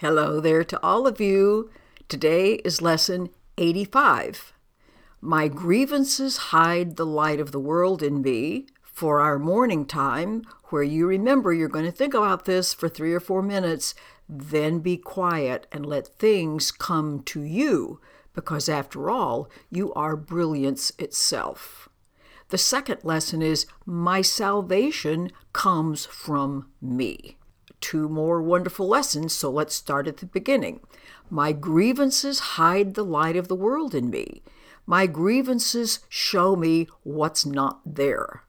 Hello there to all of you. Today is lesson 85. My grievances hide the light of the world in me for our morning time, where you remember you're going to think about this for three or four minutes, then be quiet and let things come to you, because after all, you are brilliance itself. The second lesson is My salvation comes from me two more wonderful lessons, so let's start at the beginning. My grievances hide the light of the world in me. My grievances show me what's not there.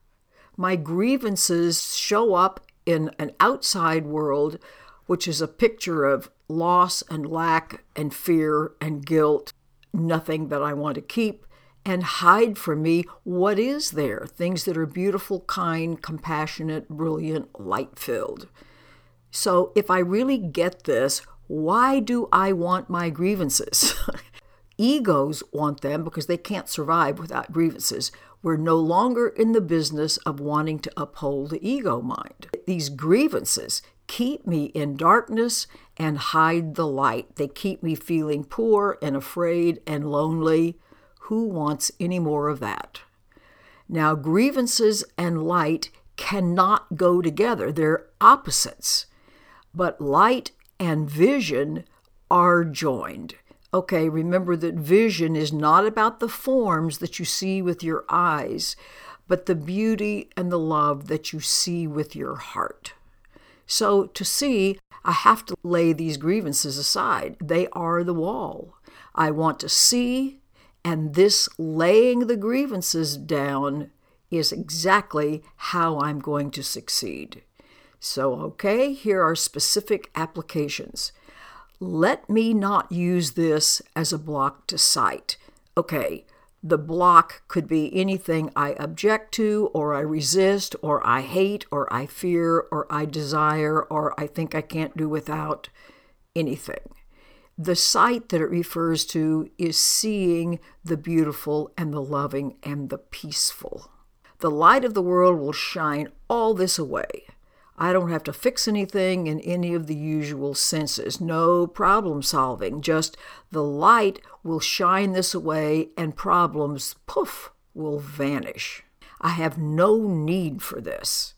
My grievances show up in an outside world, which is a picture of loss and lack and fear and guilt, nothing that I want to keep, and hide from me what is there things that are beautiful, kind, compassionate, brilliant, light filled. So, if I really get this, why do I want my grievances? Egos want them because they can't survive without grievances. We're no longer in the business of wanting to uphold the ego mind. These grievances keep me in darkness and hide the light. They keep me feeling poor and afraid and lonely. Who wants any more of that? Now, grievances and light cannot go together, they're opposites but light and vision are joined. Okay, remember that vision is not about the forms that you see with your eyes, but the beauty and the love that you see with your heart. So to see, I have to lay these grievances aside. They are the wall. I want to see, and this laying the grievances down is exactly how I'm going to succeed. So, okay, here are specific applications. Let me not use this as a block to sight. Okay, the block could be anything I object to, or I resist, or I hate, or I fear, or I desire, or I think I can't do without anything. The sight that it refers to is seeing the beautiful and the loving and the peaceful. The light of the world will shine all this away. I don't have to fix anything in any of the usual senses. No problem solving. Just the light will shine this away and problems, poof, will vanish. I have no need for this.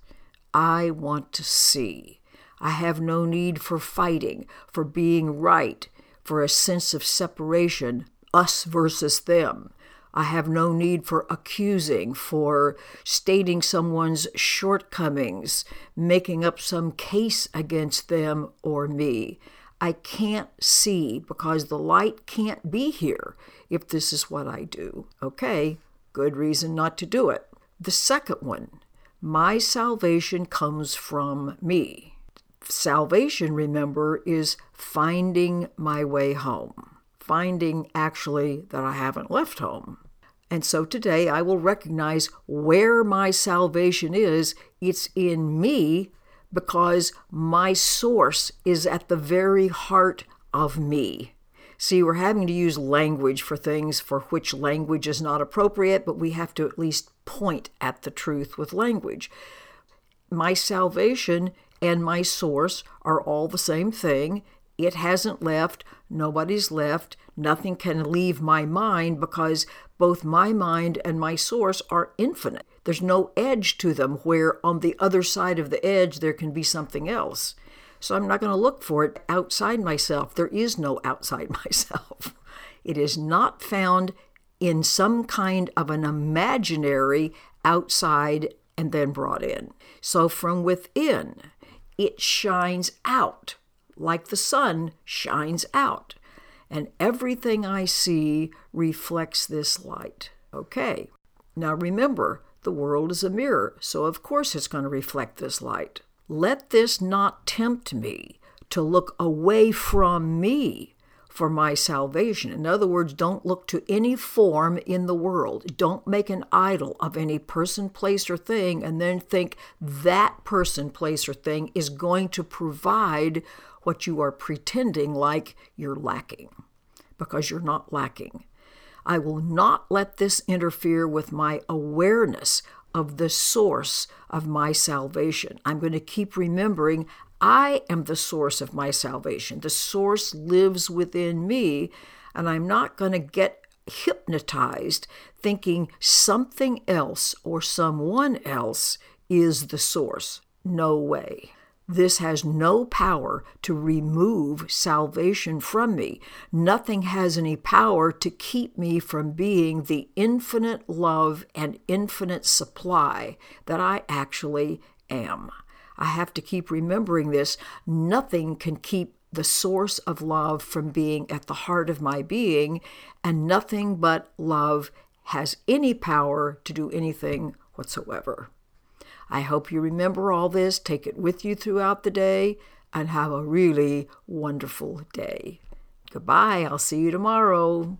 I want to see. I have no need for fighting, for being right, for a sense of separation, us versus them. I have no need for accusing, for stating someone's shortcomings, making up some case against them or me. I can't see because the light can't be here if this is what I do. Okay, good reason not to do it. The second one, my salvation comes from me. Salvation, remember, is finding my way home finding actually that I haven't left home. And so today I will recognize where my salvation is. It's in me because my source is at the very heart of me. See, we're having to use language for things for which language is not appropriate, but we have to at least point at the truth with language. My salvation and my source are all the same thing, it hasn't left. Nobody's left. Nothing can leave my mind because both my mind and my source are infinite. There's no edge to them where on the other side of the edge there can be something else. So I'm not going to look for it outside myself. There is no outside myself. It is not found in some kind of an imaginary outside and then brought in. So from within, it shines out like the sun, shines out. And everything I see reflects this light. Okay, now remember, the world is a mirror, so of course it's going to reflect this light. Let this not tempt me to look away from me for my salvation. In other words, don't look to any form in the world. Don't make an idol of any person, place, or thing and then think that person, place, or thing is going to provide what you are pretending like you're lacking, because you're not lacking. I will not let this interfere with my awareness of the source of my salvation. I'm going to keep remembering I am the source of my salvation. The source lives within me, and I'm not going to get hypnotized thinking something else or someone else is the source. No way. This has no power to remove salvation from me. Nothing has any power to keep me from being the infinite love and infinite supply that I actually am. I have to keep remembering this. Nothing can keep the source of love from being at the heart of my being, and nothing but love has any power to do anything whatsoever. I hope you remember all this, take it with you throughout the day, and have a really wonderful day. Goodbye. I'll see you tomorrow.